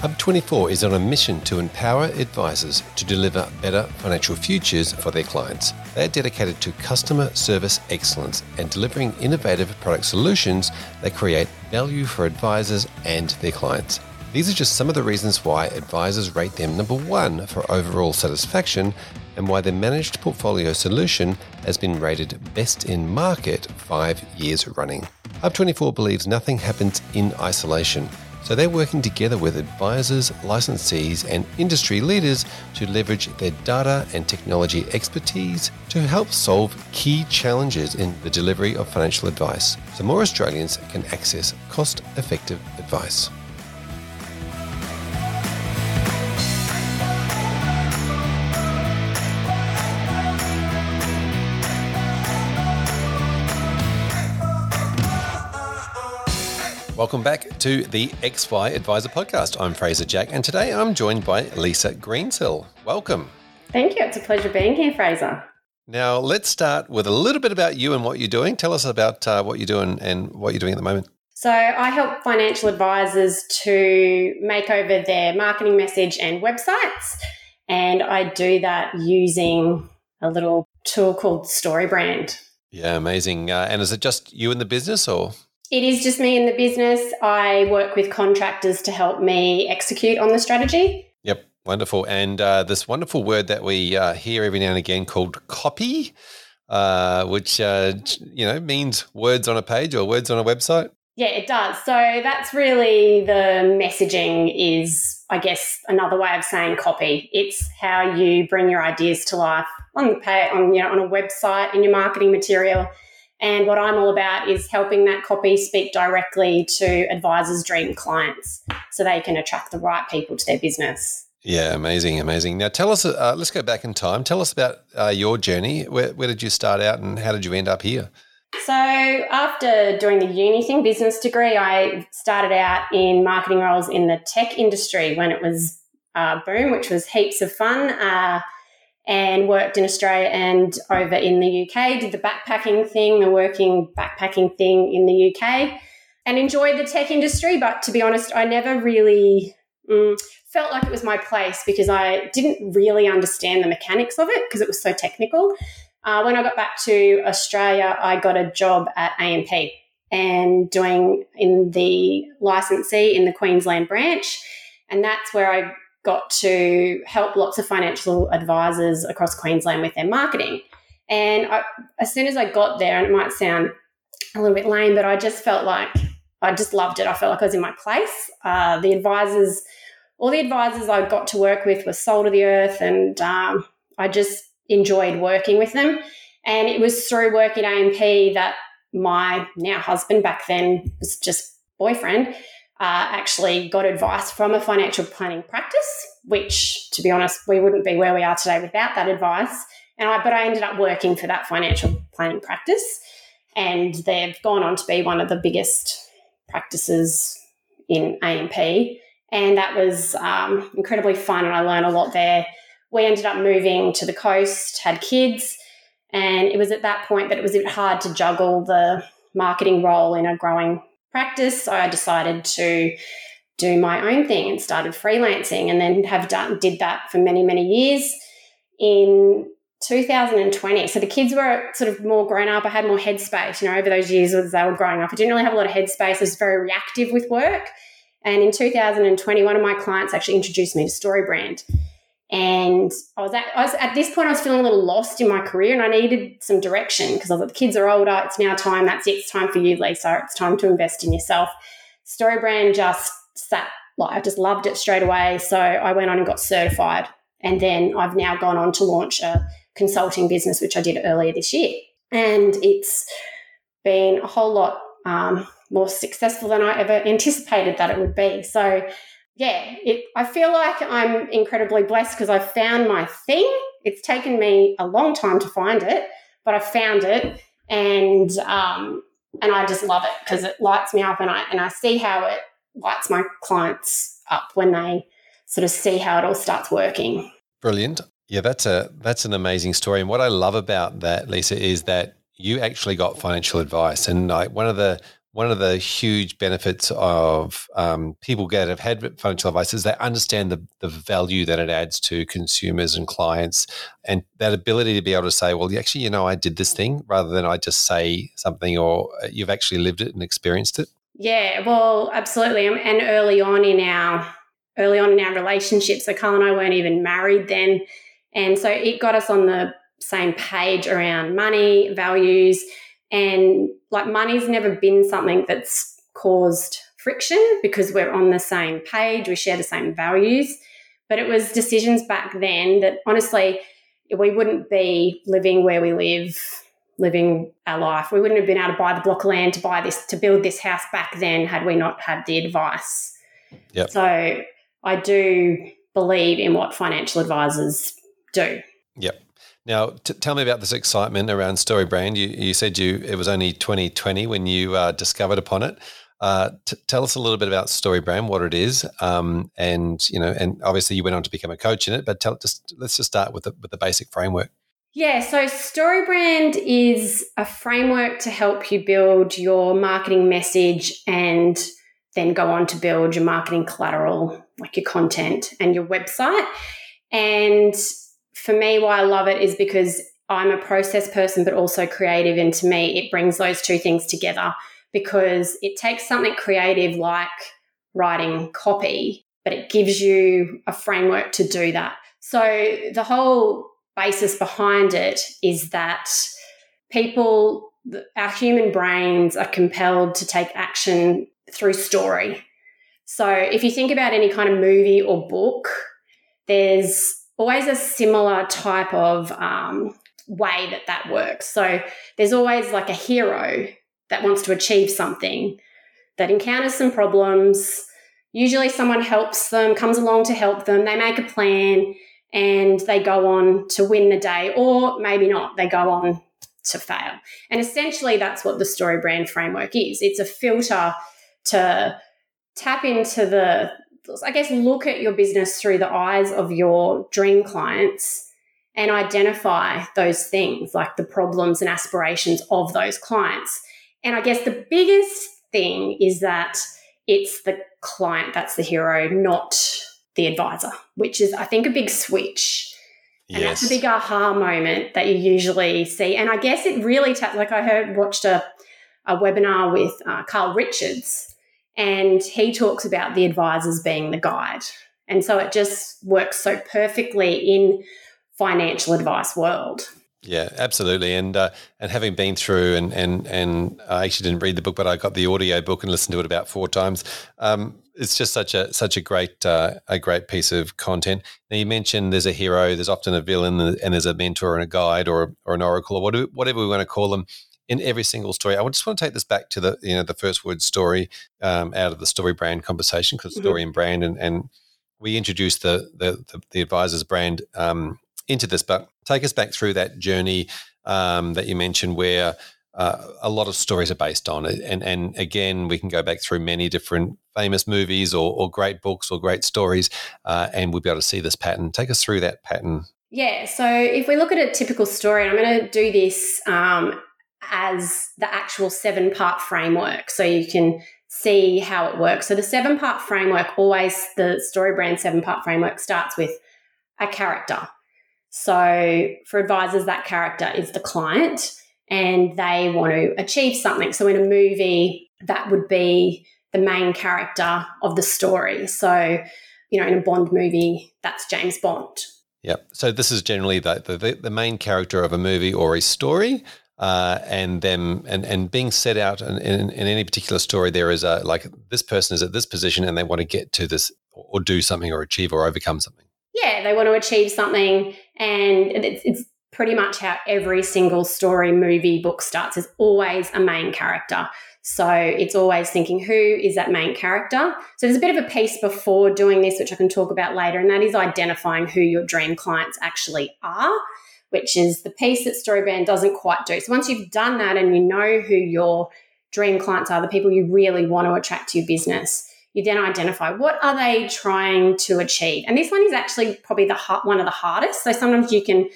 Hub24 is on a mission to empower advisors to deliver better financial futures for their clients. They are dedicated to customer service excellence and delivering innovative product solutions that create value for advisors and their clients. These are just some of the reasons why advisors rate them number one for overall satisfaction and why their managed portfolio solution has been rated best in market five years running. Hub24 believes nothing happens in isolation. So they're working together with advisors, licensees, and industry leaders to leverage their data and technology expertise to help solve key challenges in the delivery of financial advice so more Australians can access cost effective advice. Welcome back to the XY Advisor Podcast. I'm Fraser Jack, and today I'm joined by Lisa Greensill. Welcome. Thank you. It's a pleasure being here, Fraser. Now, let's start with a little bit about you and what you're doing. Tell us about uh, what you're doing and what you're doing at the moment. So, I help financial advisors to make over their marketing message and websites, and I do that using a little tool called StoryBrand. Yeah, amazing. Uh, and is it just you in the business or? It is just me in the business. I work with contractors to help me execute on the strategy. Yep, wonderful. And uh, this wonderful word that we uh, hear every now and again called copy, uh, which uh, you know means words on a page or words on a website. Yeah, it does. So that's really the messaging is, I guess, another way of saying copy. It's how you bring your ideas to life on the pay, on you know on a website in your marketing material and what I'm all about is helping that copy speak directly to advisors' dream clients so they can attract the right people to their business. Yeah, amazing, amazing. Now, tell us, uh, let's go back in time. Tell us about uh, your journey. Where, where did you start out and how did you end up here? So, after doing the uni thing, business degree, I started out in marketing roles in the tech industry when it was uh, boom, which was heaps of fun. And worked in Australia and over in the UK, did the backpacking thing, the working backpacking thing in the UK, and enjoyed the tech industry. But to be honest, I never really mm, felt like it was my place because I didn't really understand the mechanics of it because it was so technical. Uh, when I got back to Australia, I got a job at AMP and doing in the licensee in the Queensland branch. And that's where I got to help lots of financial advisors across Queensland with their marketing. And I, as soon as I got there, and it might sound a little bit lame, but I just felt like I just loved it. I felt like I was in my place. Uh, the advisors, all the advisors I got to work with were soul to the earth, and um, I just enjoyed working with them. And it was through working at AMP that my now husband back then was just boyfriend uh, actually got advice from a financial planning practice, which, to be honest, we wouldn't be where we are today without that advice. And I, but I ended up working for that financial planning practice, and they've gone on to be one of the biggest practices in AMP. And that was um, incredibly fun, and I learned a lot there. We ended up moving to the coast, had kids, and it was at that point that it was a bit hard to juggle the marketing role in a growing practice. I decided to do my own thing and started freelancing and then have done did that for many many years. In 2020 so the kids were sort of more grown up. I had more headspace you know over those years as they were growing up i didn't really have a lot of headspace. I was very reactive with work. And in 2020 one of my clients actually introduced me to storybrand and I was, at, I was at this point, I was feeling a little lost in my career and I needed some direction because I thought the kids are older. It's now time. That's it. It's time for you, Lisa. It's time to invest in yourself. Storybrand just sat like I just loved it straight away. So I went on and got certified. And then I've now gone on to launch a consulting business, which I did earlier this year. And it's been a whole lot um, more successful than I ever anticipated that it would be. So yeah, it, I feel like I'm incredibly blessed because I've found my thing. It's taken me a long time to find it, but I found it and um, and I just love it because it lights me up and I and I see how it lights my clients up when they sort of see how it all starts working. Brilliant. Yeah, that's a that's an amazing story. And what I love about that, Lisa, is that you actually got financial advice. And like one of the one of the huge benefits of um, people that have had financial advice is they understand the, the value that it adds to consumers and clients and that ability to be able to say well actually you know i did this thing rather than i just say something or uh, you've actually lived it and experienced it. Yeah well absolutely. And early on in our early on in our relationship so carl and i weren't even married then. And so it got us on the same page around money values and like money's never been something that's caused friction because we're on the same page, we share the same values. But it was decisions back then that honestly, we wouldn't be living where we live, living our life. We wouldn't have been able to buy the block of land to buy this, to build this house back then had we not had the advice. Yep. So I do believe in what financial advisors do. Yep. Now, t- tell me about this excitement around StoryBrand. You, you said you it was only 2020 when you uh, discovered upon it. Uh, t- tell us a little bit about StoryBrand, what it is, um, and you know, and obviously you went on to become a coach in it. But tell just let's just start with the with the basic framework. Yeah, so StoryBrand is a framework to help you build your marketing message and then go on to build your marketing collateral, like your content and your website. And for me, why I love it is because I'm a process person, but also creative. And to me, it brings those two things together because it takes something creative like writing copy, but it gives you a framework to do that. So the whole basis behind it is that people, our human brains are compelled to take action through story. So if you think about any kind of movie or book, there's always a similar type of um, way that that works. So there's always like a hero that wants to achieve something that encounters some problems. Usually someone helps them, comes along to help them. They make a plan and they go on to win the day, or maybe not, they go on to fail. And essentially, that's what the story brand framework is it's a filter to tap into the I guess, look at your business through the eyes of your dream clients and identify those things like the problems and aspirations of those clients. And I guess the biggest thing is that it's the client that's the hero, not the advisor, which is, I think, a big switch. And yes. that's a big aha moment that you usually see. And I guess it really, t- like I heard, watched a, a webinar with uh, Carl Richards, and he talks about the advisors being the guide. And so it just works so perfectly in financial advice world. Yeah, absolutely. And uh, and having been through and and and I actually didn't read the book, but I got the audio book and listened to it about four times. Um, it's just such a such a great uh, a great piece of content. Now you mentioned there's a hero, there's often a villain, and there's a mentor and a guide or or an oracle or whatever, whatever we want to call them in every single story. I just want to take this back to the you know the first word story um, out of the story brand conversation because mm-hmm. story and brand and and we introduced the the the, the advisors brand um, into this. But take us back through that journey um, that you mentioned where. Uh, a lot of stories are based on it, and and again, we can go back through many different famous movies or, or great books or great stories, uh, and we'll be able to see this pattern. Take us through that pattern yeah. So if we look at a typical story, and I'm going to do this um, as the actual seven part framework. So you can see how it works. So the seven part framework always, the story brand seven part framework starts with a character. So for advisors, that character is the client and they want to achieve something. So in a movie, that would be the main character of the story. So, you know, in a Bond movie, that's James Bond. Yeah. So this is generally the, the, the main character of a movie or a story uh, and them and, and being set out in, in, in, any particular story, there is a like this person is at this position and they want to get to this or do something or achieve or overcome something. Yeah, they want to achieve something, and it's, it's pretty much how every single story, movie, book starts. Is always a main character. So it's always thinking who is that main character. So there's a bit of a piece before doing this, which I can talk about later, and that is identifying who your dream clients actually are which is the piece that Storybrand doesn't quite do. So once you've done that and you know who your dream clients are, the people you really want to attract to your business, you then identify what are they trying to achieve. And this one is actually probably the one of the hardest. So sometimes you can,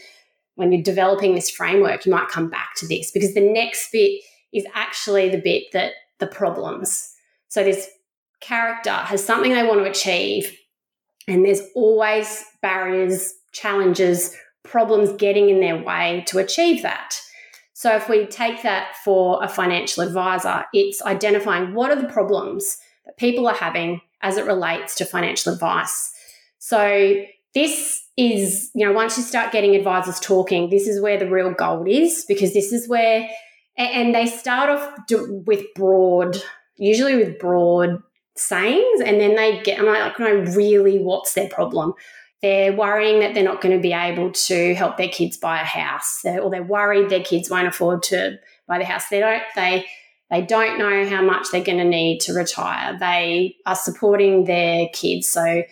when you're developing this framework, you might come back to this because the next bit is actually the bit that the problems. So this character has something they want to achieve, and there's always barriers, challenges, problems getting in their way to achieve that. So, if we take that for a financial advisor, it's identifying what are the problems that people are having as it relates to financial advice. So, this is, you know, once you start getting advisors talking, this is where the real gold is because this is where, and they start off with broad, usually with broad sayings, and then they get, I'm like, no, really, what's their problem? They're worrying that they're not going to be able to help their kids buy a house, or they're worried their kids won't afford to buy the house. They don't. They they don't know how much they're going to need to retire. They are supporting their kids, so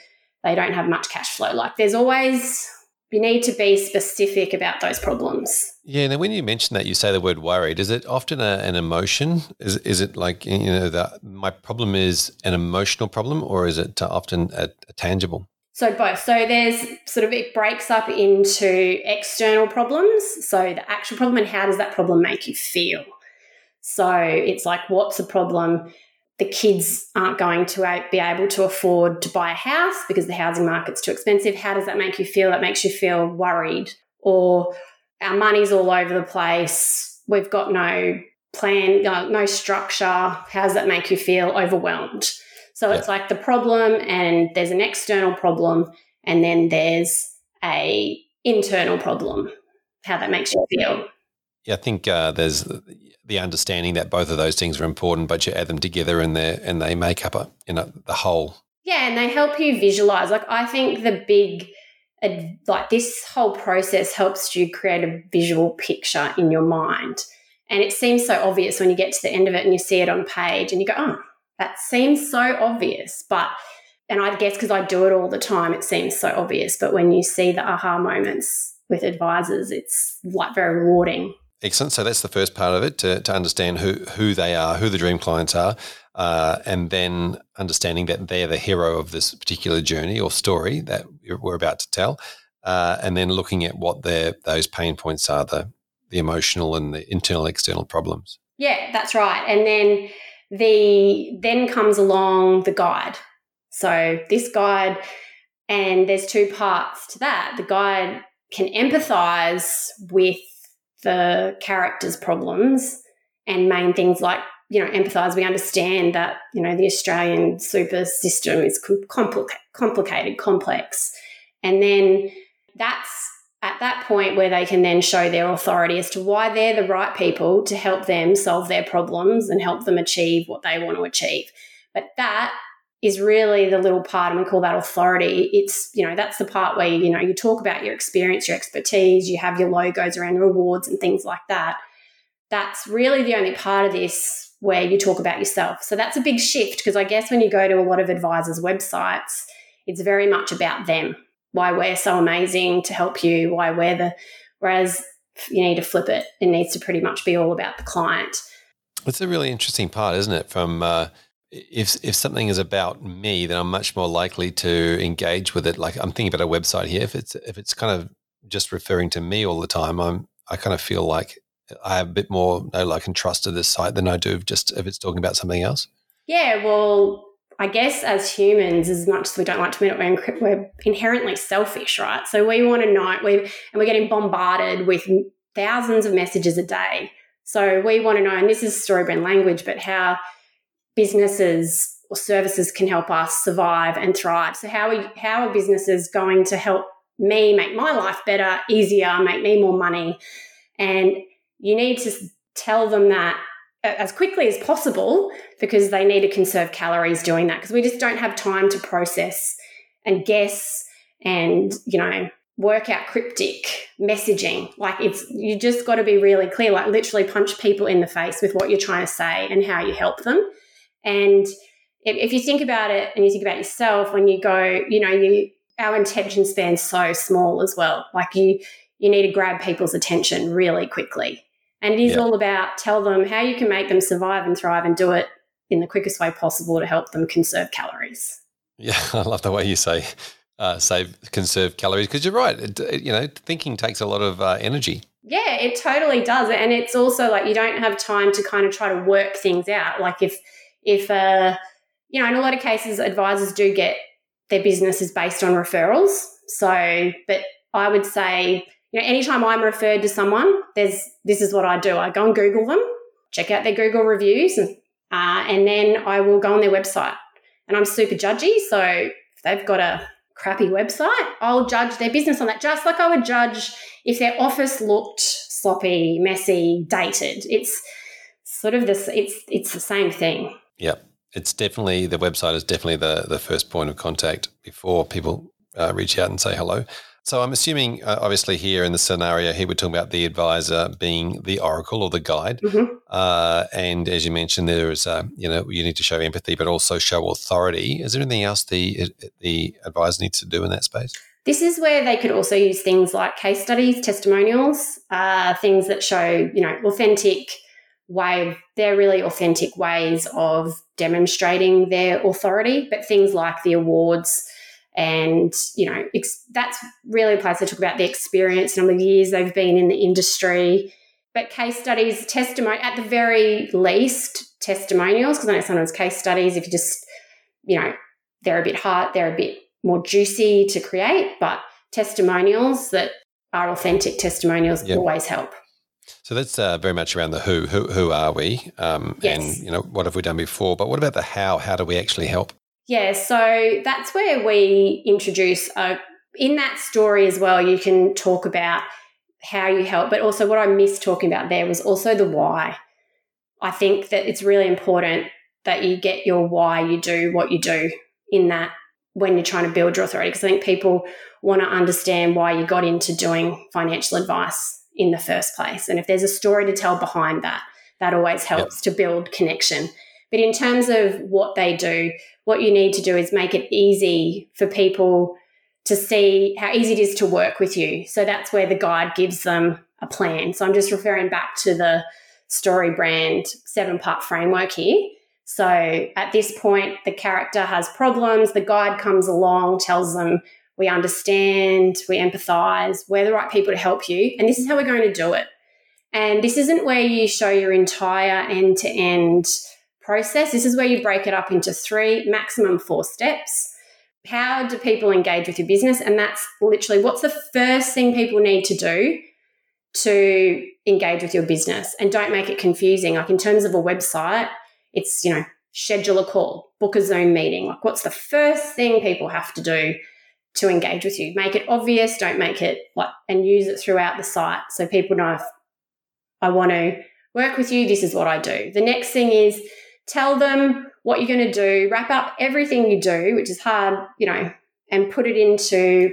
they don't have much cash flow. Like there's always you need to be specific about those problems. Yeah, and when you mention that, you say the word worried. Is it often a, an emotion? Is is it like you know that my problem is an emotional problem, or is it often a, a tangible? So both. So there's sort of it breaks up into external problems. So the actual problem and how does that problem make you feel? So it's like, what's the problem? The kids aren't going to be able to afford to buy a house because the housing market's too expensive. How does that make you feel? That makes you feel worried. Or our money's all over the place. We've got no plan, no structure. How does that make you feel overwhelmed? So yeah. it's like the problem, and there's an external problem, and then there's a internal problem. How that makes you feel. Yeah, I think uh, there's the understanding that both of those things are important, but you add them together and they and they make up a you know the whole. Yeah, and they help you visualize. Like I think the big like this whole process helps you create a visual picture in your mind. And it seems so obvious when you get to the end of it and you see it on page and you go, oh, that seems so obvious. But, and I guess because I do it all the time, it seems so obvious. But when you see the aha moments with advisors, it's like very rewarding. Excellent. So that's the first part of it to, to understand who, who they are, who the dream clients are, uh, and then understanding that they're the hero of this particular journey or story that we're about to tell, uh, and then looking at what their those pain points are, the the emotional and the internal external problems. Yeah, that's right. And then the then comes along the guide. So this guide, and there's two parts to that. The guide can empathize with the character's problems and main things like you know empathize we understand that you know the australian super system is complicated complicated complex and then that's at that point where they can then show their authority as to why they're the right people to help them solve their problems and help them achieve what they want to achieve. But that is really the little part, and we call that authority. It's, you know, that's the part where, you know, you talk about your experience, your expertise, you have your logos around your awards and things like that. That's really the only part of this where you talk about yourself. So that's a big shift because I guess when you go to a lot of advisors' websites, it's very much about them why we're so amazing to help you, why we're the, whereas you need to flip it. It needs to pretty much be all about the client. It's a really interesting part, isn't it? From uh, if if something is about me, then I'm much more likely to engage with it. Like I'm thinking about a website here. If it's if it's kind of just referring to me all the time, I'm I kind of feel like I have a bit more no like and trust to this site than I do just if it's talking about something else. Yeah, well, I guess as humans, as much as we don't like to admit it, we're, we're inherently selfish, right? So we want to know, we and we're getting bombarded with thousands of messages a day. So we want to know, and this is storybrand language, but how businesses or services can help us survive and thrive. So how are, how are businesses going to help me make my life better, easier, make me more money? And you need to tell them that as quickly as possible because they need to conserve calories doing that because we just don't have time to process and guess and you know work out cryptic messaging. Like it's you just got to be really clear like literally punch people in the face with what you're trying to say and how you help them. And if, if you think about it and you think about yourself when you go you know you our attention span's so small as well. Like you you need to grab people's attention really quickly. And it is all about tell them how you can make them survive and thrive and do it in the quickest way possible to help them conserve calories. Yeah, I love the way you say uh, save conserve calories because you're right. It, it, you know, thinking takes a lot of uh, energy. Yeah, it totally does, and it's also like you don't have time to kind of try to work things out. Like if if uh, you know, in a lot of cases, advisors do get their business is based on referrals. So, but I would say you know, anytime I'm referred to someone, there's this is what I do. I go and Google them, check out their Google reviews, and, uh, and then I will go on their website. And I'm super judgy, so if they've got a crappy website, I'll judge their business on that, just like I would judge if their office looked sloppy, messy, dated. It's sort of this. It's it's the same thing. Yeah, it's definitely the website is definitely the the first point of contact before people uh, reach out and say hello. So I'm assuming, uh, obviously, here in the scenario, here we're talking about the advisor being the oracle or the guide, mm-hmm. uh, and as you mentioned, there is, uh, you know, you need to show empathy, but also show authority. Is there anything else the the advisor needs to do in that space? This is where they could also use things like case studies, testimonials, uh, things that show, you know, authentic way. They're really authentic ways of demonstrating their authority, but things like the awards and you know ex- that's really a place to talk about the experience number of years they've been in the industry but case studies testimony at the very least testimonials because i know sometimes case studies if you just you know they're a bit hard they're a bit more juicy to create but testimonials that are authentic testimonials yep. always help so that's uh, very much around the who. Who, who are we? Um, yes. And you know what have we done before? But what about the how? How do we actually help? Yeah, so that's where we introduce a, in that story as well. You can talk about how you help, but also what I missed talking about there was also the why. I think that it's really important that you get your why you do what you do in that when you're trying to build your authority. Because I think people want to understand why you got into doing financial advice in the first place. And if there's a story to tell behind that, that always helps yep. to build connection. But in terms of what they do, what you need to do is make it easy for people to see how easy it is to work with you. So that's where the guide gives them a plan. So I'm just referring back to the story brand seven part framework here. So at this point, the character has problems, the guide comes along, tells them, we understand, we empathize, we're the right people to help you, and this is how we're going to do it. And this isn't where you show your entire end to end process. This is where you break it up into three, maximum four steps. How do people engage with your business? And that's literally what's the first thing people need to do to engage with your business? And don't make it confusing. Like in terms of a website, it's, you know, schedule a call, book a Zoom meeting. Like what's the first thing people have to do to engage with you? Make it obvious, don't make it like, and use it throughout the site so people know if I want to work with you, this is what I do. The next thing is tell them what you're going to do, wrap up everything you do, which is hard, you know, and put it into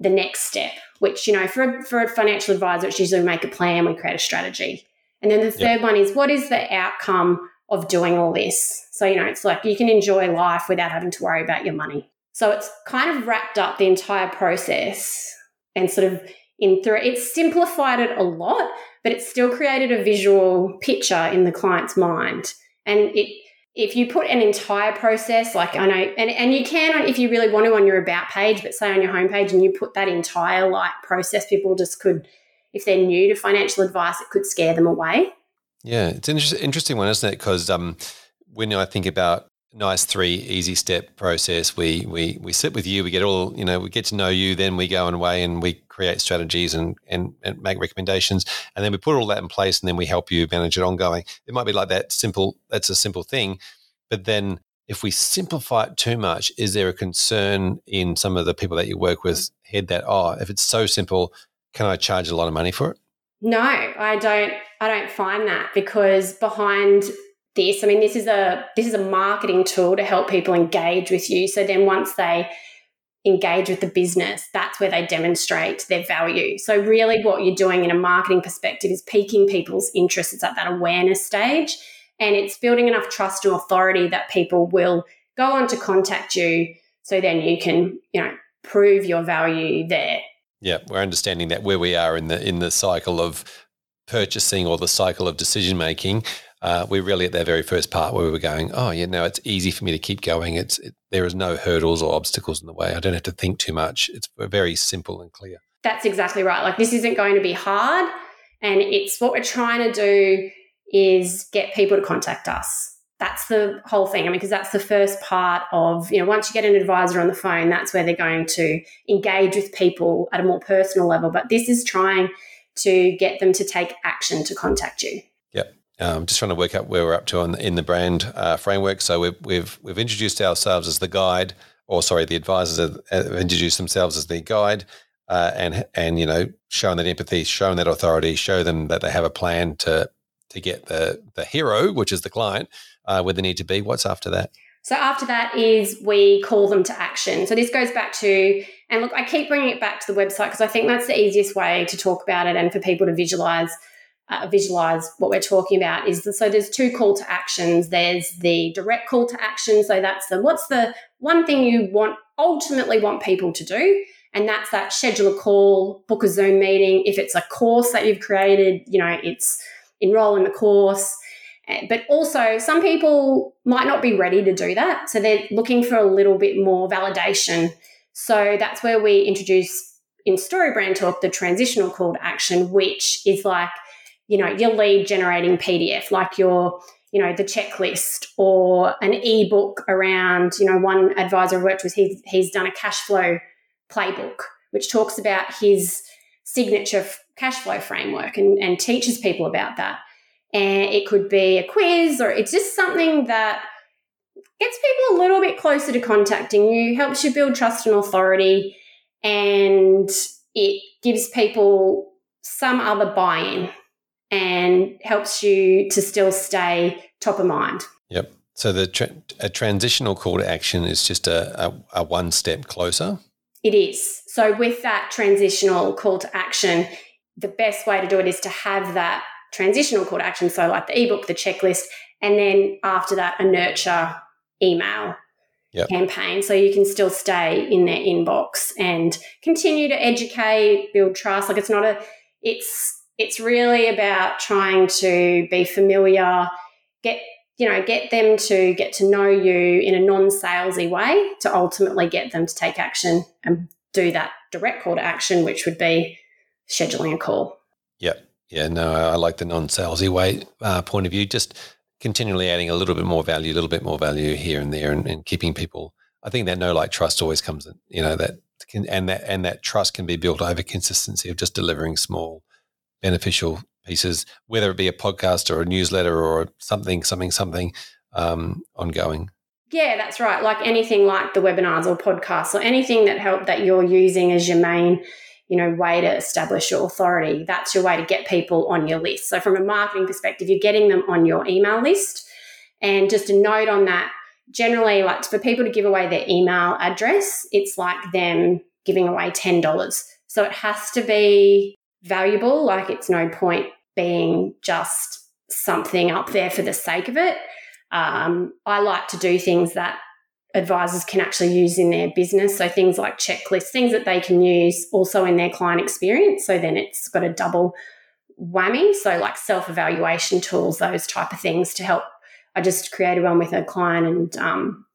the next step, which, you know, for a, for a financial advisor, it's usually make a plan, we create a strategy. And then the third yep. one is what is the outcome of doing all this? So, you know, it's like you can enjoy life without having to worry about your money. So it's kind of wrapped up the entire process and sort of in through it's simplified it a lot, but it's still created a visual picture in the client's mind and it if you put an entire process, like I know, and, and you can if you really want to on your about page, but say on your homepage and you put that entire like process, people just could, if they're new to financial advice, it could scare them away. Yeah, it's an interesting one, isn't it? Because um, when I think about nice three easy step process. We we we sit with you. We get all you know. We get to know you. Then we go away and we create strategies and, and and make recommendations. And then we put all that in place. And then we help you manage it ongoing. It might be like that simple. That's a simple thing. But then if we simplify it too much, is there a concern in some of the people that you work with head that oh, if it's so simple, can I charge a lot of money for it? No, I don't. I don't find that because behind this. I mean, this is a this is a marketing tool to help people engage with you. So then once they engage with the business, that's where they demonstrate their value. So really what you're doing in a marketing perspective is piquing people's interest. It's at that awareness stage and it's building enough trust and authority that people will go on to contact you so then you can, you know, prove your value there. Yeah, we're understanding that where we are in the in the cycle of purchasing or the cycle of decision making, uh, we're really at that very first part where we were going, oh, yeah, no, it's easy for me to keep going. It's it, there is no hurdles or obstacles in the way. I don't have to think too much. It's very simple and clear. That's exactly right. Like this isn't going to be hard, and it's what we're trying to do is get people to contact us. That's the whole thing. I mean, because that's the first part of, you know, once you get an advisor on the phone, that's where they're going to engage with people at a more personal level. But this is trying to get them to take action to contact you. Um, just trying to work out where we're up to in the brand uh, framework. So we've, we've we've introduced ourselves as the guide, or sorry, the advisors have introduced themselves as the guide, uh, and and you know, showing that empathy, showing that authority, show them that they have a plan to to get the the hero, which is the client, uh, where they need to be. What's after that? So after that is we call them to action. So this goes back to, and look, I keep bringing it back to the website because I think that's the easiest way to talk about it and for people to visualize uh, visualize what we're talking about is the, so there's two call to actions. There's the direct call to action. So that's the what's the one thing you want ultimately want people to do? And that's that schedule a call book a zoom meeting. If it's a course that you've created you know it's enroll in the course. Eh, but also some people might not be ready to do that. So they're looking for a little bit more validation. So that's where we introduce in story brand talk the transitional call to action which is like you know, your lead generating PDF, like your, you know, the checklist or an ebook around, you know, one advisor I worked with, he's, he's done a cash flow playbook, which talks about his signature cash flow framework and, and teaches people about that. And it could be a quiz or it's just something that gets people a little bit closer to contacting you, helps you build trust and authority, and it gives people some other buy in and helps you to still stay top of mind. Yep. So the tra- a transitional call to action is just a, a, a one step closer. It is. So with that transitional call to action, the best way to do it is to have that transitional call to action. So like the ebook, the checklist, and then after that, a nurture email yep. campaign. So you can still stay in their inbox and continue to educate, build trust. Like it's not a, it's it's really about trying to be familiar, get you know, get them to get to know you in a non-salesy way to ultimately get them to take action and do that direct call to action, which would be scheduling a call. Yep. Yeah, no, I like the non-salesy way uh, point of view. Just continually adding a little bit more value, a little bit more value here and there, and, and keeping people. I think that no like trust always comes in. You know that can, and that and that trust can be built over consistency of just delivering small beneficial pieces, whether it be a podcast or a newsletter or something, something, something um, ongoing. Yeah, that's right. Like anything like the webinars or podcasts or anything that help that you're using as your main, you know, way to establish your authority. That's your way to get people on your list. So from a marketing perspective, you're getting them on your email list. And just a note on that, generally like for people to give away their email address, it's like them giving away $10. So it has to be valuable. Like it's no point being just something up there for the sake of it. Um, I like to do things that advisors can actually use in their business. So things like checklists, things that they can use also in their client experience. So then it's got a double whammy. So like self-evaluation tools, those type of things to help. I just created one with a client and um,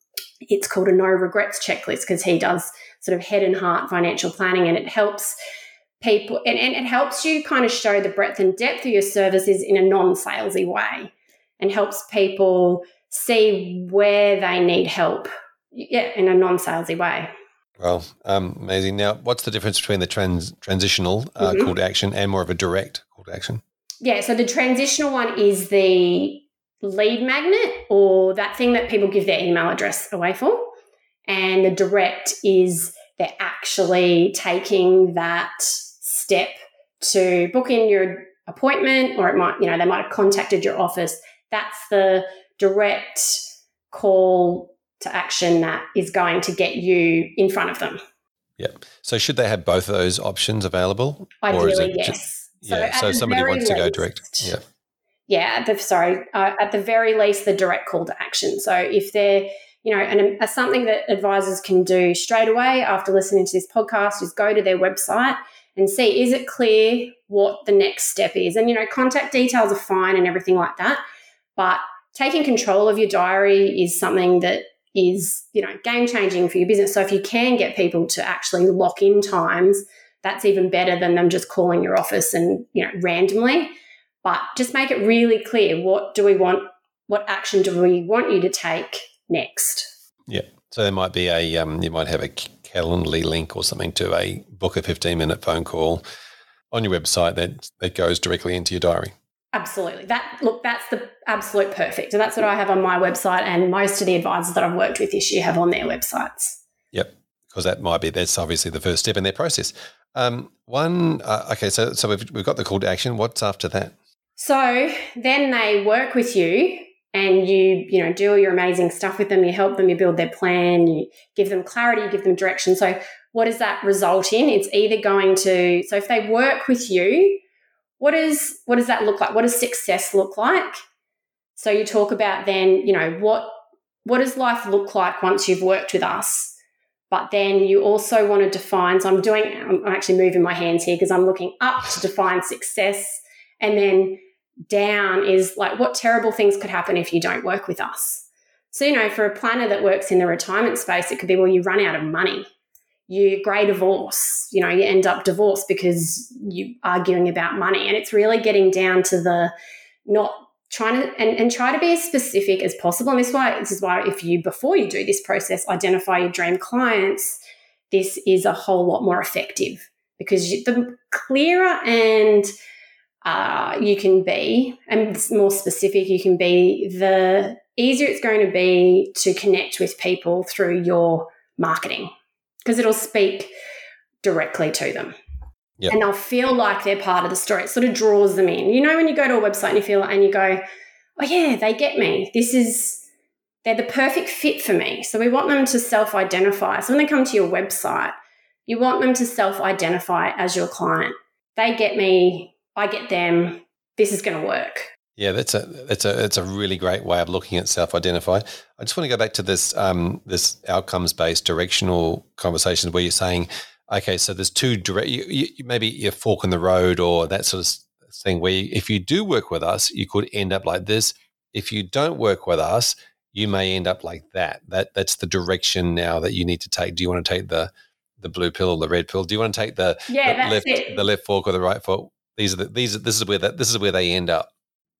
it's called a no regrets checklist because he does sort of head and heart financial planning and it helps people and, and it helps you kind of show the breadth and depth of your services in a non-salesy way and helps people see where they need help yeah in a non-salesy way. Well um, amazing. Now what's the difference between the trans- transitional uh, mm-hmm. call to action and more of a direct call to action? Yeah so the transitional one is the lead magnet or that thing that people give their email address away for and the direct is they're actually taking that step to book in your appointment, or it might, you know, they might have contacted your office. That's the direct call to action that is going to get you in front of them. Yeah. So should they have both of those options available? Ideally, yes. Just, yeah. So, so somebody wants least, to go direct. Yeah. Yeah. The, sorry. Uh, at the very least, the direct call to action. So if they're you know, and a, something that advisors can do straight away after listening to this podcast is go to their website and see is it clear what the next step is. And, you know, contact details are fine and everything like that. But taking control of your diary is something that is, you know, game changing for your business. So if you can get people to actually lock in times, that's even better than them just calling your office and, you know, randomly. But just make it really clear what do we want, what action do we want you to take next? Yeah. So there might be a, um, you might have a Calendly link or something to a book a 15 minute phone call on your website that, that goes directly into your diary. Absolutely. That look, that's the absolute perfect. And that's what I have on my website and most of the advisors that I've worked with this year have on their websites. Yep. Because that might be that's obviously the first step in their process. Um, one uh, okay, so so we've we've got the call to action. What's after that? So then they work with you and you you know do all your amazing stuff with them you help them you build their plan you give them clarity you give them direction. So what does that result in? It's either going to so if they work with you what is what does that look like? What does success look like? So you talk about then you know what what does life look like once you've worked with us? But then you also want to define so i'm doing i'm actually moving my hands here because i'm looking up to define success. And then down is like what terrible things could happen if you don't work with us. So, you know, for a planner that works in the retirement space, it could be, well, you run out of money. You grey divorce, you know, you end up divorced because you arguing about money. And it's really getting down to the not trying to and, and try to be as specific as possible. And this why this is why if you before you do this process, identify your dream clients, this is a whole lot more effective because the clearer and uh, you can be, and more specific you can be, the easier it's going to be to connect with people through your marketing because it'll speak directly to them. Yep. And they'll feel like they're part of the story. It sort of draws them in. You know, when you go to a website and you feel and you go, oh, yeah, they get me. This is, they're the perfect fit for me. So we want them to self identify. So when they come to your website, you want them to self identify as your client. They get me I get them, this is going to work. Yeah, that's a that's a that's a really great way of looking at self-identify. I just want to go back to this um, this outcomes-based directional conversations where you're saying, okay, so there's two direct, you, you, maybe you fork in the road or that sort of thing. Where you, if you do work with us, you could end up like this. If you don't work with us, you may end up like that. That that's the direction now that you need to take. Do you want to take the the blue pill or the red pill? Do you want to take the, yeah, the left it. the left fork or the right fork? These are the, these are, this is where that this is where they end up.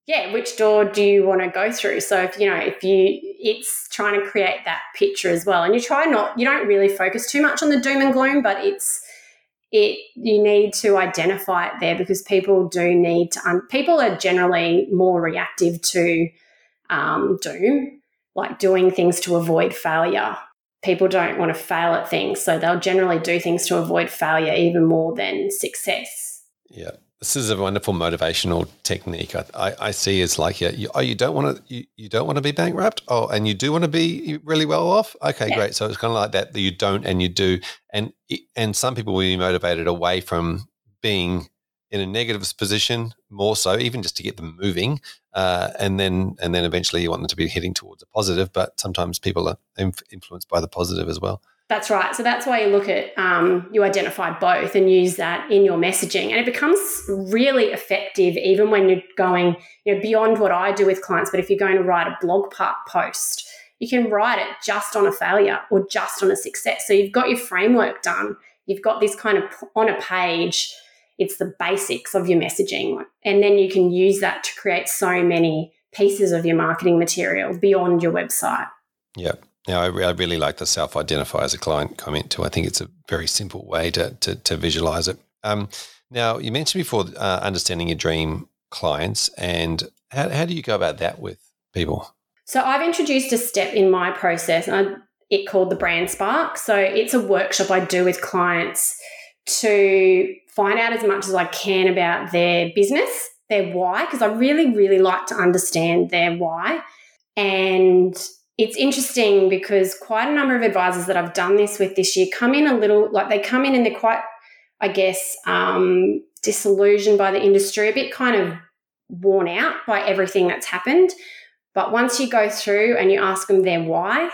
Yeah which door do you want to go through? So if you know if you it's trying to create that picture as well and you try not you don't really focus too much on the doom and gloom but it's it you need to identify it there because people do need to um, people are generally more reactive to um, doom like doing things to avoid failure. People don't want to fail at things so they'll generally do things to avoid failure even more than success. Yeah this is a wonderful motivational technique. I, I, I see it's like yeah, you, oh, you don't want to you, you don't want to be bankrupt. Oh, and you do want to be really well off. Okay, yeah. great. So it's kind of like that that you don't and you do, and and some people will be motivated away from being in a negative position more so, even just to get them moving, uh, and then and then eventually you want them to be heading towards a positive. But sometimes people are influenced by the positive as well. That's right. So that's why you look at, um, you identify both and use that in your messaging. And it becomes really effective even when you're going you know, beyond what I do with clients. But if you're going to write a blog post, you can write it just on a failure or just on a success. So you've got your framework done. You've got this kind of on a page, it's the basics of your messaging. And then you can use that to create so many pieces of your marketing material beyond your website. Yep. Now, I, I really like the self identify as a client comment too. I think it's a very simple way to, to, to visualize it. Um, now, you mentioned before uh, understanding your dream clients, and how, how do you go about that with people? So, I've introduced a step in my process, and it called the Brand Spark. So, it's a workshop I do with clients to find out as much as I can about their business, their why, because I really, really like to understand their why. And it's interesting because quite a number of advisors that I've done this with this year come in a little like they come in and they're quite, I guess, um, disillusioned by the industry, a bit kind of worn out by everything that's happened. But once you go through and you ask them their why,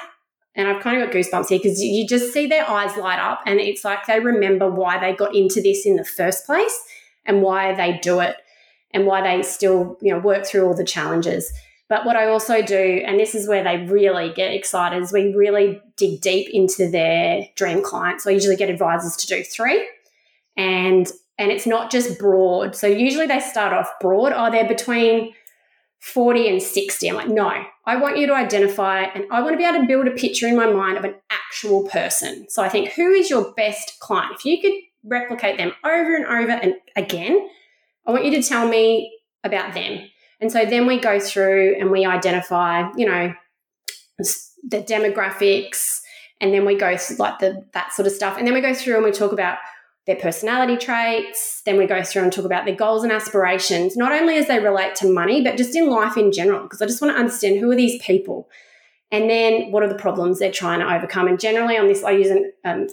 and I've kind of got goosebumps here because you just see their eyes light up and it's like they remember why they got into this in the first place and why they do it and why they still, you know, work through all the challenges. But what I also do, and this is where they really get excited, is we really dig deep into their dream clients. So I usually get advisors to do three. And and it's not just broad. So usually they start off broad. Oh, they're between 40 and 60. I'm like, no, I want you to identify and I want to be able to build a picture in my mind of an actual person. So I think, who is your best client? If you could replicate them over and over and again, I want you to tell me about them. And so then we go through and we identify, you know, the demographics, and then we go through like the that sort of stuff. And then we go through and we talk about their personality traits. Then we go through and talk about their goals and aspirations, not only as they relate to money, but just in life in general, because I just want to understand who are these people. And then what are the problems they're trying to overcome? And generally on this, I use a um,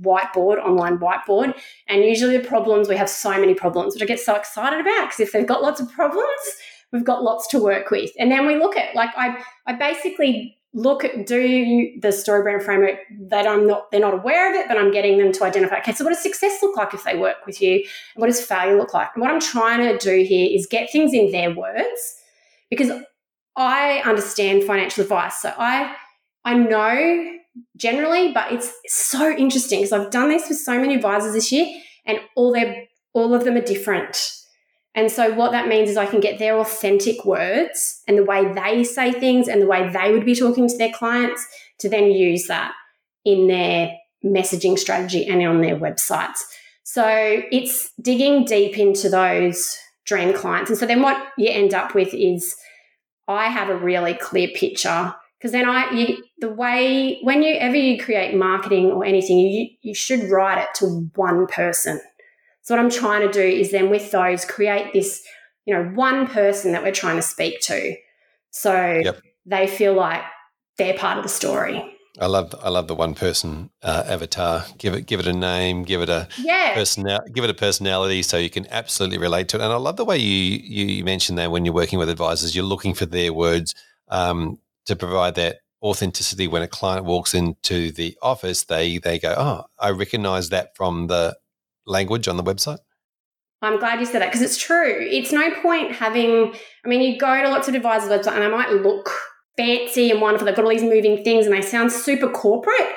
whiteboard, online whiteboard. And usually the problems, we have so many problems, which I get so excited about because if they've got lots of problems, we've got lots to work with. And then we look at, like, I, I basically look at do the story brand framework that I'm not they're not aware of it, but I'm getting them to identify. Okay, so what does success look like if they work with you? And What does failure look like? And what I'm trying to do here is get things in their words because I understand financial advice. So I I know generally, but it's so interesting because I've done this with so many advisors this year, and all their all of them are different. And so, what that means is I can get their authentic words and the way they say things and the way they would be talking to their clients to then use that in their messaging strategy and on their websites. So, it's digging deep into those dream clients. And so, then what you end up with is I have a really clear picture because then I, you, the way, whenever you ever you create marketing or anything, you, you should write it to one person so what I'm trying to do is then with those create this, you know, one person that we're trying to speak to. So yep. they feel like they're part of the story. I love I love the one person uh, avatar. Give it give it a name, give it a yeah. personal give it a personality so you can absolutely relate to it. And I love the way you you mentioned that when you're working with advisors, you're looking for their words um, to provide that authenticity when a client walks into the office they they go oh i recognize that from the language on the website? I'm glad you said that because it's true. It's no point having, I mean, you go to lots of advisors' websites and they might look fancy and wonderful. They've got all these moving things and they sound super corporate.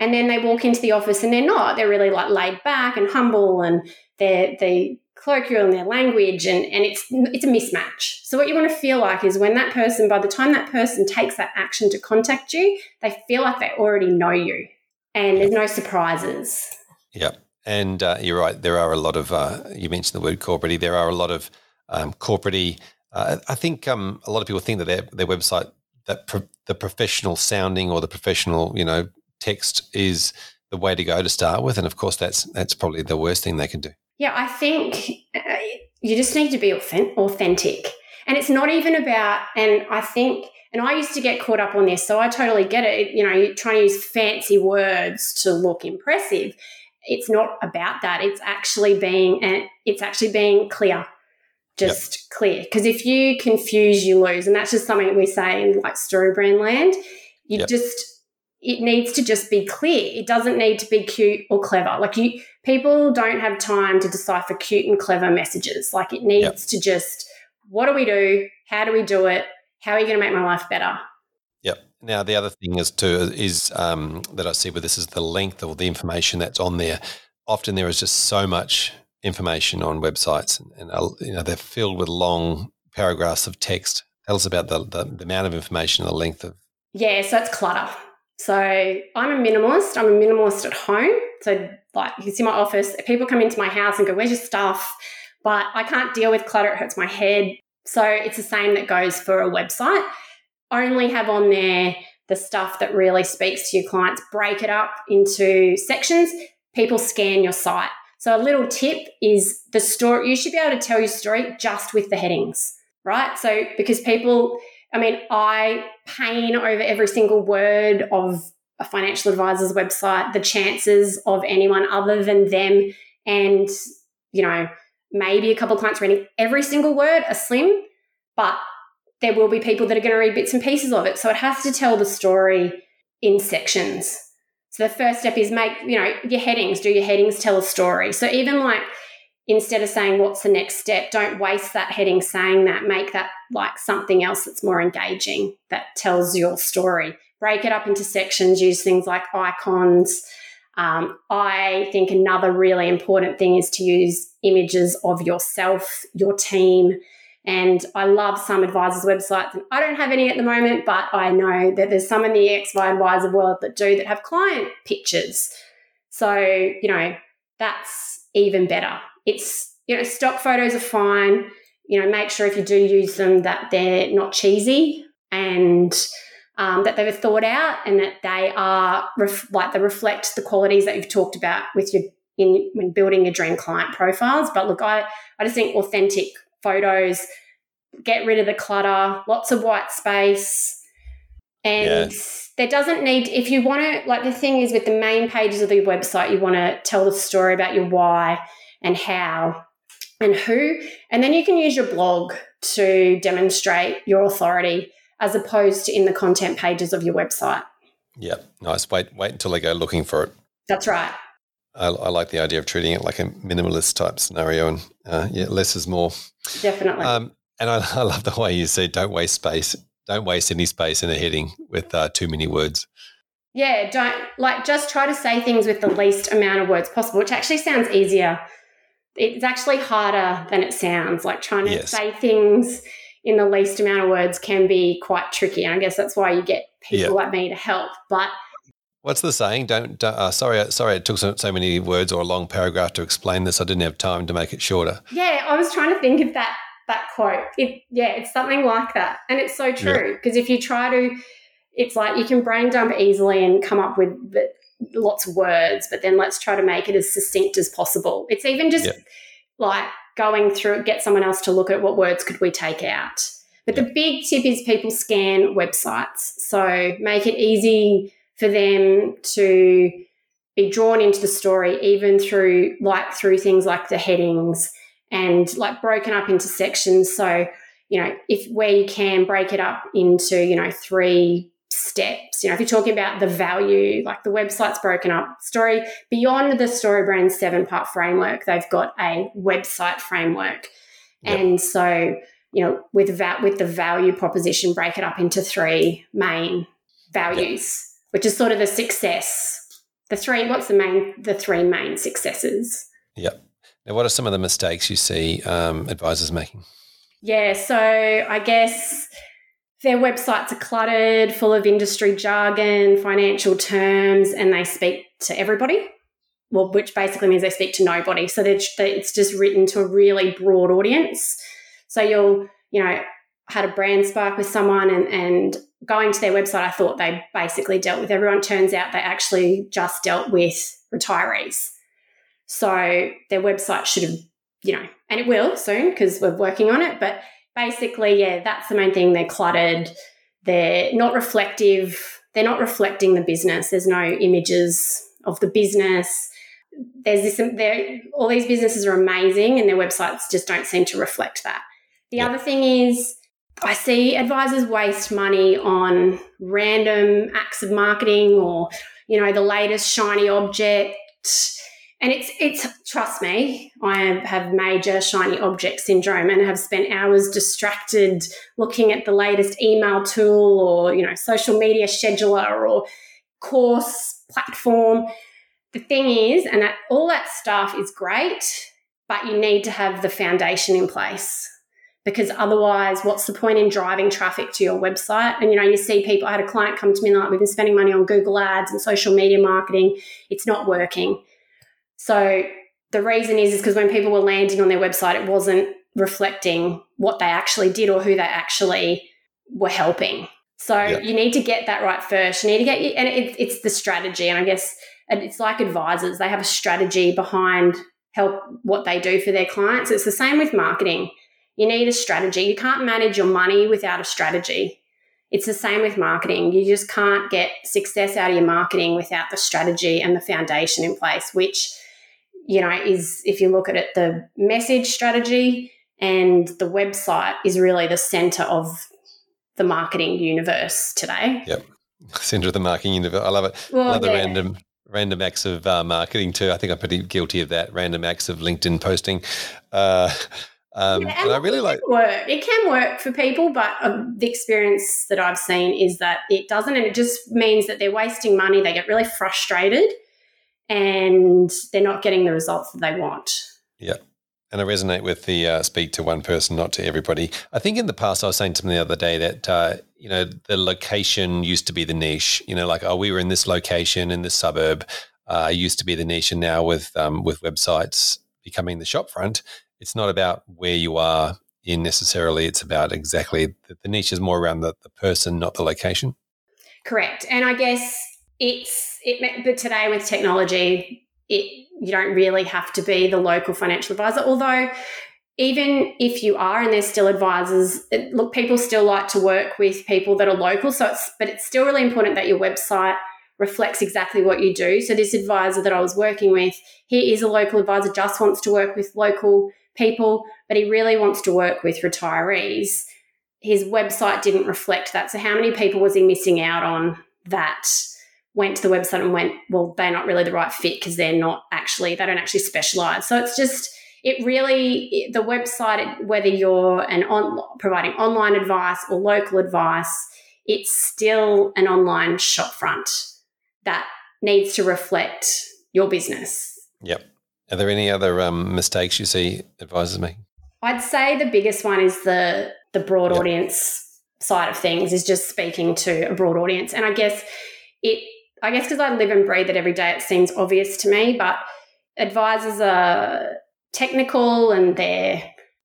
And then they walk into the office and they're not. They're really like laid back and humble and they're, they colloquial in their language and, and it's it's a mismatch. So what you want to feel like is when that person, by the time that person takes that action to contact you, they feel like they already know you and there's no surprises. Yep. And uh, you're right. There are a lot of. Uh, you mentioned the word corporate. There are a lot of um, corporate. Uh, I think um, a lot of people think that their their website that pro- the professional sounding or the professional you know text is the way to go to start with, and of course that's that's probably the worst thing they can do. Yeah, I think uh, you just need to be authentic, and it's not even about. And I think and I used to get caught up on this, so I totally get it. You know, you're trying to use fancy words to look impressive it's not about that. It's actually being and it's actually being clear, just yep. clear. Because if you confuse, you lose, and that's just something we say in like story brand land. You yep. just it needs to just be clear. It doesn't need to be cute or clever. Like you, people don't have time to decipher cute and clever messages. Like it needs yep. to just what do we do? How do we do it? How are you going to make my life better? Now, the other thing is too is um, that I see with this is the length of the information that's on there. Often there is just so much information on websites, and, and uh, you know they're filled with long paragraphs of text. Tell us about the, the, the amount of information and the length of. Yeah, so it's clutter. So I'm a minimalist. I'm a minimalist at home. So like you can see my office. People come into my house and go, "Where's your stuff?" But I can't deal with clutter. It hurts my head. So it's the same that goes for a website only have on there the stuff that really speaks to your clients, break it up into sections. People scan your site. So, a little tip is the story, you should be able to tell your story just with the headings, right? So, because people, I mean, I pain over every single word of a financial advisor's website, the chances of anyone other than them and, you know, maybe a couple of clients reading every single word are slim, but there will be people that are going to read bits and pieces of it. So it has to tell the story in sections. So the first step is make, you know, your headings, do your headings tell a story. So even like instead of saying what's the next step, don't waste that heading saying that. Make that like something else that's more engaging that tells your story. Break it up into sections, use things like icons. Um, I think another really important thing is to use images of yourself, your team, and I love some advisors' websites. And I don't have any at the moment, but I know that there's some in the XY advisor world that do that have client pictures. So, you know, that's even better. It's, you know, stock photos are fine. You know, make sure if you do use them that they're not cheesy and um, that they've thought out and that they are ref- like they reflect the qualities that you've talked about with your in when building your dream client profiles. But look, I, I just think authentic photos, get rid of the clutter, lots of white space. And yeah. there doesn't need, if you want to, like the thing is with the main pages of your website, you want to tell the story about your why and how and who. And then you can use your blog to demonstrate your authority as opposed to in the content pages of your website. Yeah, nice. Wait, wait until they go looking for it. That's right. I, I, like the idea of treating it like a minimalist type scenario, and uh, yeah, less is more. Definitely. Um, and I, I, love the way you say, "Don't waste space. Don't waste any space in a heading with uh, too many words." Yeah, don't like just try to say things with the least amount of words possible, which actually sounds easier. It's actually harder than it sounds. Like trying to yes. say things in the least amount of words can be quite tricky. And I guess that's why you get people yeah. like me to help. But What's the saying? Don't, don't uh, sorry, sorry, it took so, so, many words or a long paragraph to explain this. I didn't have time to make it shorter. Yeah, I was trying to think of that that quote. It, yeah, it's something like that, and it's so true because yeah. if you try to, it's like you can brain dump easily and come up with lots of words, but then let's try to make it as succinct as possible. It's even just yeah. like going through, get someone else to look at what words could we take out. But yeah. the big tip is people scan websites, so make it easy for them to be drawn into the story, even through like through things like the headings and like broken up into sections. So, you know, if where you can break it up into, you know, three steps. You know, if you're talking about the value, like the website's broken up, story beyond the story StoryBrand seven part framework, they've got a website framework. Yep. And so, you know, with that with the value proposition, break it up into three main values. Yep which is sort of the success. The three, what's the main, the three main successes? Yep. Now, what are some of the mistakes you see um, advisors making? Yeah, so I guess their websites are cluttered, full of industry jargon, financial terms, and they speak to everybody. Well, which basically means they speak to nobody. So it's just written to a really broad audience. So you'll, you know, had a brand spark with someone and, and going to their website, I thought they basically dealt with everyone. Turns out they actually just dealt with retirees. So their website should have, you know, and it will soon because we're working on it. But basically, yeah, that's the main thing. They're cluttered. They're not reflective. They're not reflecting the business. There's no images of the business. There's this. There, all these businesses are amazing, and their websites just don't seem to reflect that. The other thing is I see advisors waste money on random acts of marketing or, you know, the latest shiny object. And it's, it's, trust me, I have major shiny object syndrome and have spent hours distracted looking at the latest email tool or, you know, social media scheduler or course platform. The thing is, and that all that stuff is great, but you need to have the foundation in place because otherwise, what's the point in driving traffic to your website? And you know, you see people. I had a client come to me and like, we've been spending money on Google Ads and social media marketing. It's not working. So the reason is is because when people were landing on their website, it wasn't reflecting what they actually did or who they actually were helping. So yeah. you need to get that right first. You need to get, and it, it's the strategy. And I guess it's like advisors; they have a strategy behind help what they do for their clients. It's the same with marketing you need a strategy. You can't manage your money without a strategy. It's the same with marketing. You just can't get success out of your marketing without the strategy and the foundation in place, which, you know, is if you look at it, the message strategy and the website is really the center of the marketing universe today. Yep. Center of the marketing universe. I love it. Well, love yeah. the random random acts of uh, marketing too. I think I'm pretty guilty of that. Random acts of LinkedIn posting. Uh, um, yeah, and, and I really like work. It can work for people, but uh, the experience that I've seen is that it doesn't, and it just means that they're wasting money. They get really frustrated, and they're not getting the results that they want. Yeah. And I resonate with the uh, speak to one person, not to everybody. I think in the past, I was saying to something the other day that, uh, you know, the location used to be the niche, you know, like, oh, we were in this location in this suburb, uh, used to be the niche. And now with, um, with websites becoming the shop front, it's not about where you are in necessarily. It's about exactly the, the niche is more around the, the person, not the location. Correct. And I guess it's, it, but today with technology, it, you don't really have to be the local financial advisor. Although, even if you are, and there's still advisors, it, look, people still like to work with people that are local. So it's, but it's still really important that your website reflects exactly what you do. So this advisor that I was working with, he is a local advisor, just wants to work with local people, but he really wants to work with retirees. His website didn't reflect that. So how many people was he missing out on that? went to the website and went, well, they're not really the right fit because they're not actually, they don't actually specialize. So it's just, it really, the website, whether you're an on, providing online advice or local advice, it's still an online shopfront that needs to reflect your business. Yep. Are there any other um, mistakes you see advisors make? I'd say the biggest one is the the broad yep. audience side of things is just speaking to a broad audience. And I guess it I guess because I live and breathe it every day, it seems obvious to me. But advisors are technical and they're,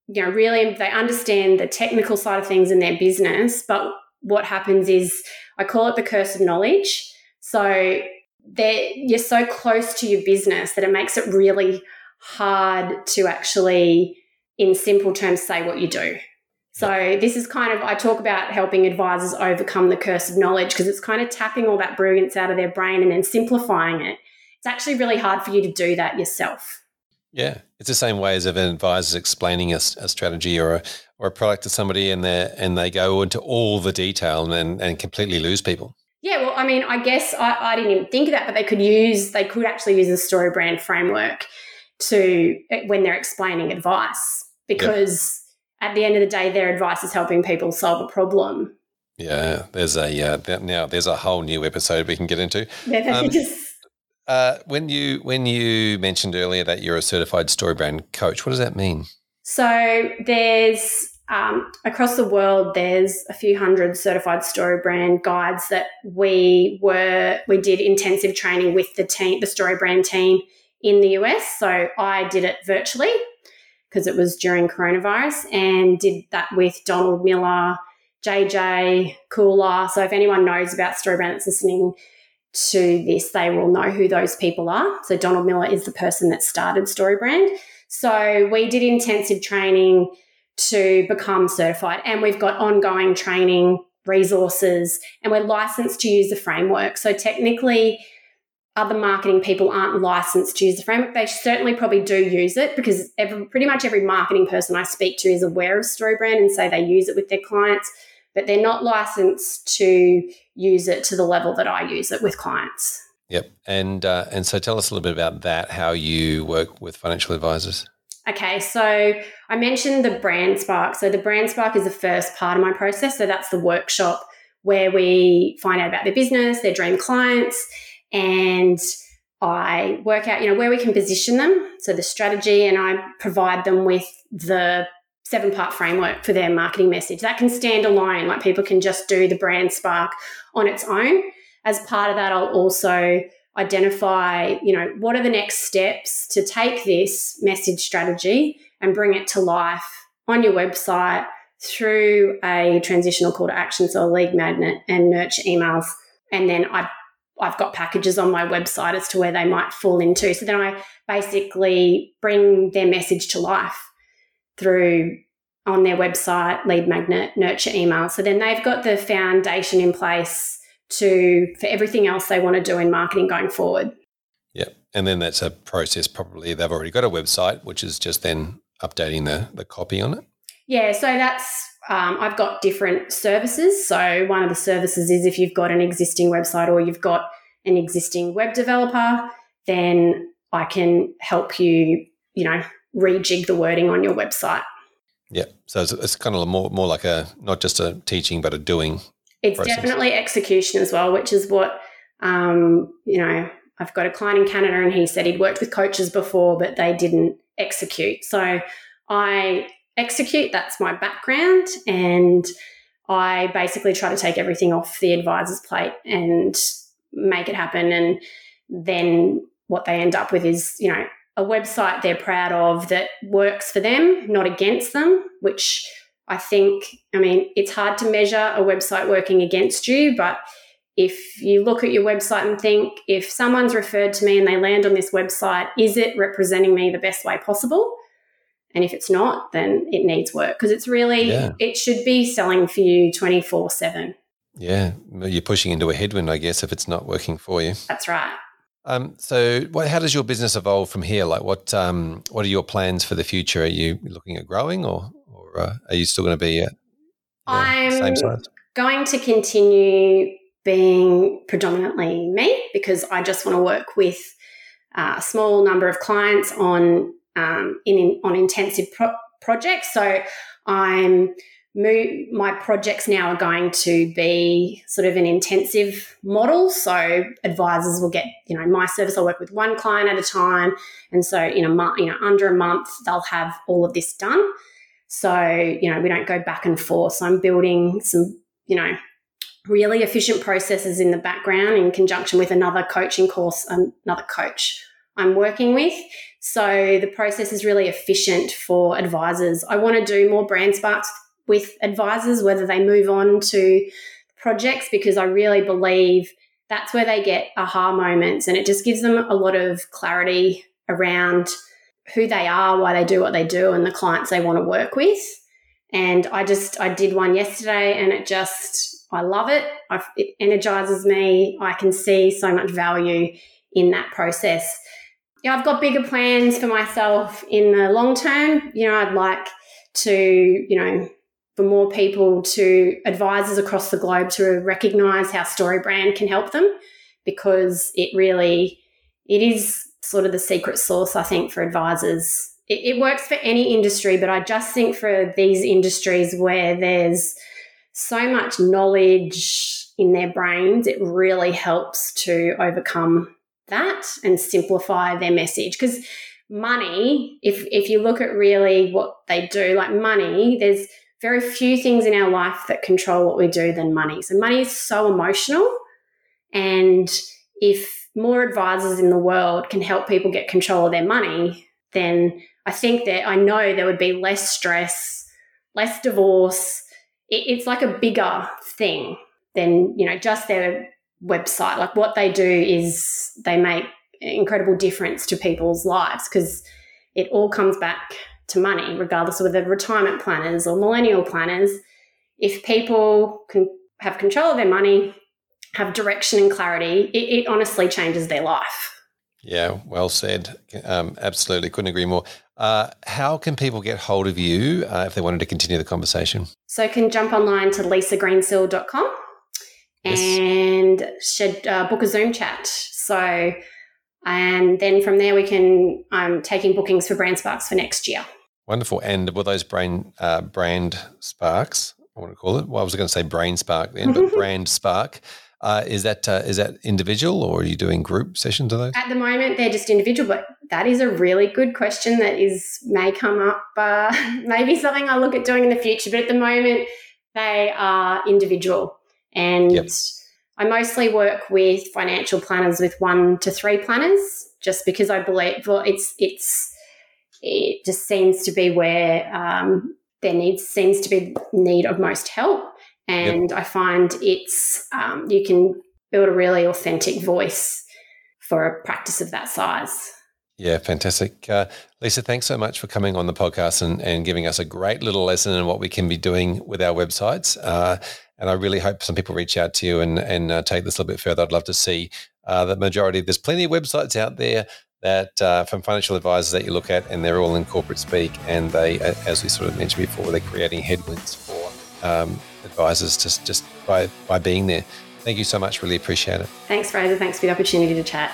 you know, really, they understand the technical side of things in their business. But what happens is, I call it the curse of knowledge. So you're so close to your business that it makes it really hard to actually, in simple terms, say what you do. So this is kind of I talk about helping advisors overcome the curse of knowledge because it's kind of tapping all that brilliance out of their brain and then simplifying it. It's actually really hard for you to do that yourself. Yeah, it's the same way as if an advisor's explaining a, a strategy or a or a product to somebody and they and they go into all the detail and and completely lose people. Yeah, well, I mean, I guess I, I didn't even think of that, but they could use they could actually use the story brand framework to when they're explaining advice because. At the end of the day, their advice is helping people solve a problem. Yeah, there's a uh, now there's a whole new episode we can get into. Yeah, um, uh, when you when you mentioned earlier that you're a certified story brand coach, what does that mean? So there's um, across the world, there's a few hundred certified story brand guides that we were we did intensive training with the team, the story brand team in the US. So I did it virtually because it was during coronavirus and did that with Donald Miller, JJ Cooler. So if anyone knows about Storybrand that's listening to this, they will know who those people are. So Donald Miller is the person that started Storybrand. So we did intensive training to become certified and we've got ongoing training resources and we're licensed to use the framework. So technically other marketing people aren't licensed to use the framework. They certainly probably do use it because every, pretty much every marketing person I speak to is aware of StoryBrand and say they use it with their clients, but they're not licensed to use it to the level that I use it with clients. Yep, and uh, and so tell us a little bit about that. How you work with financial advisors. Okay, so I mentioned the brand spark. So the brand spark is the first part of my process. So that's the workshop where we find out about their business, their dream clients and I work out, you know, where we can position them. So the strategy, and I provide them with the seven part framework for their marketing message. That can stand alone, like people can just do the brand spark on its own. As part of that, I'll also identify, you know, what are the next steps to take this message strategy and bring it to life on your website through a transitional call to action, so a lead magnet and nurture emails. And then I I've got packages on my website as to where they might fall into. So then I basically bring their message to life through on their website, lead magnet, nurture email. So then they've got the foundation in place to for everything else they want to do in marketing going forward. Yeah. And then that's a process probably they've already got a website, which is just then updating the, the copy on it. Yeah, so that's um, I've got different services. So one of the services is if you've got an existing website or you've got an existing web developer, then I can help you, you know, rejig the wording on your website. Yeah. So it's, it's kind of more more like a not just a teaching but a doing. It's process. definitely execution as well, which is what um, you know. I've got a client in Canada, and he said he'd worked with coaches before, but they didn't execute. So I execute. That's my background. And I basically try to take everything off the advisor's plate and make it happen. And then what they end up with is, you know, a website they're proud of that works for them, not against them, which I think, I mean, it's hard to measure a website working against you, but if you look at your website and think, if someone's referred to me and they land on this website, is it representing me the best way possible? And if it's not, then it needs work because it's really, yeah. it should be selling for you 24 7. Yeah. You're pushing into a headwind, I guess, if it's not working for you. That's right. Um, so, what, how does your business evolve from here? Like, what um, what are your plans for the future? Are you looking at growing, or are you still going to be at I'm same size? Going to continue being predominantly me because I just want to work with a small number of clients on um, in, on intensive pro- projects. So I'm move, my projects now are going to be sort of an intensive model. So advisors will get, you know, my service. I'll work with one client at a time, and so in a month, you know, under a month, they'll have all of this done. So you know, we don't go back and forth. So I'm building some, you know, really efficient processes in the background in conjunction with another coaching course, um, another coach I'm working with. So the process is really efficient for advisors. I want to do more brand sparks with advisors, whether they move on to projects, because I really believe that's where they get aha moments and it just gives them a lot of clarity around who they are, why they do what they do, and the clients they want to work with. And I just, I did one yesterday and it just, I love it. I, it energizes me. I can see so much value in that process yeah, I've got bigger plans for myself in the long term. You know, I'd like to, you know, for more people to advisors across the globe to recognize how StoryBrand can help them because it really it is sort of the secret sauce I think for advisors. It, it works for any industry, but I just think for these industries where there's so much knowledge in their brains, it really helps to overcome that and simplify their message because money if if you look at really what they do like money there's very few things in our life that control what we do than money so money is so emotional and if more advisors in the world can help people get control of their money then i think that i know there would be less stress less divorce it, it's like a bigger thing than you know just their website. Like what they do is they make incredible difference to people's lives because it all comes back to money, regardless of whether retirement planners or millennial planners. If people can have control of their money, have direction and clarity, it, it honestly changes their life. Yeah, well said. Um, absolutely, couldn't agree more. Uh, how can people get hold of you uh, if they wanted to continue the conversation? So, can jump online to lisagreensill.com and should uh, book a Zoom chat. So, and then from there we can. I'm taking bookings for Brand Sparks for next year. Wonderful. And were those brain uh, brand sparks? I want to call it. Well, I was going to say brain spark then, but brand spark. Uh, is that uh, is that individual or are you doing group sessions of those? At the moment, they're just individual, but that is a really good question that is may come up. Uh, maybe something I'll look at doing in the future, but at the moment, they are individual. And yep. I mostly work with financial planners with one to three planners, just because I believe well, it's it's it just seems to be where um, there needs seems to be need of most help, and yep. I find it's um, you can build a really authentic voice for a practice of that size. Yeah, fantastic. Uh, Lisa, thanks so much for coming on the podcast and, and giving us a great little lesson in what we can be doing with our websites. Uh, and I really hope some people reach out to you and, and uh, take this a little bit further. I'd love to see uh, the majority. There's plenty of websites out there that uh, from financial advisors that you look at, and they're all in corporate speak. And they, as we sort of mentioned before, they're creating headwinds for um, advisors just, just by, by being there. Thank you so much. Really appreciate it. Thanks, Fraser. Thanks for the opportunity to chat.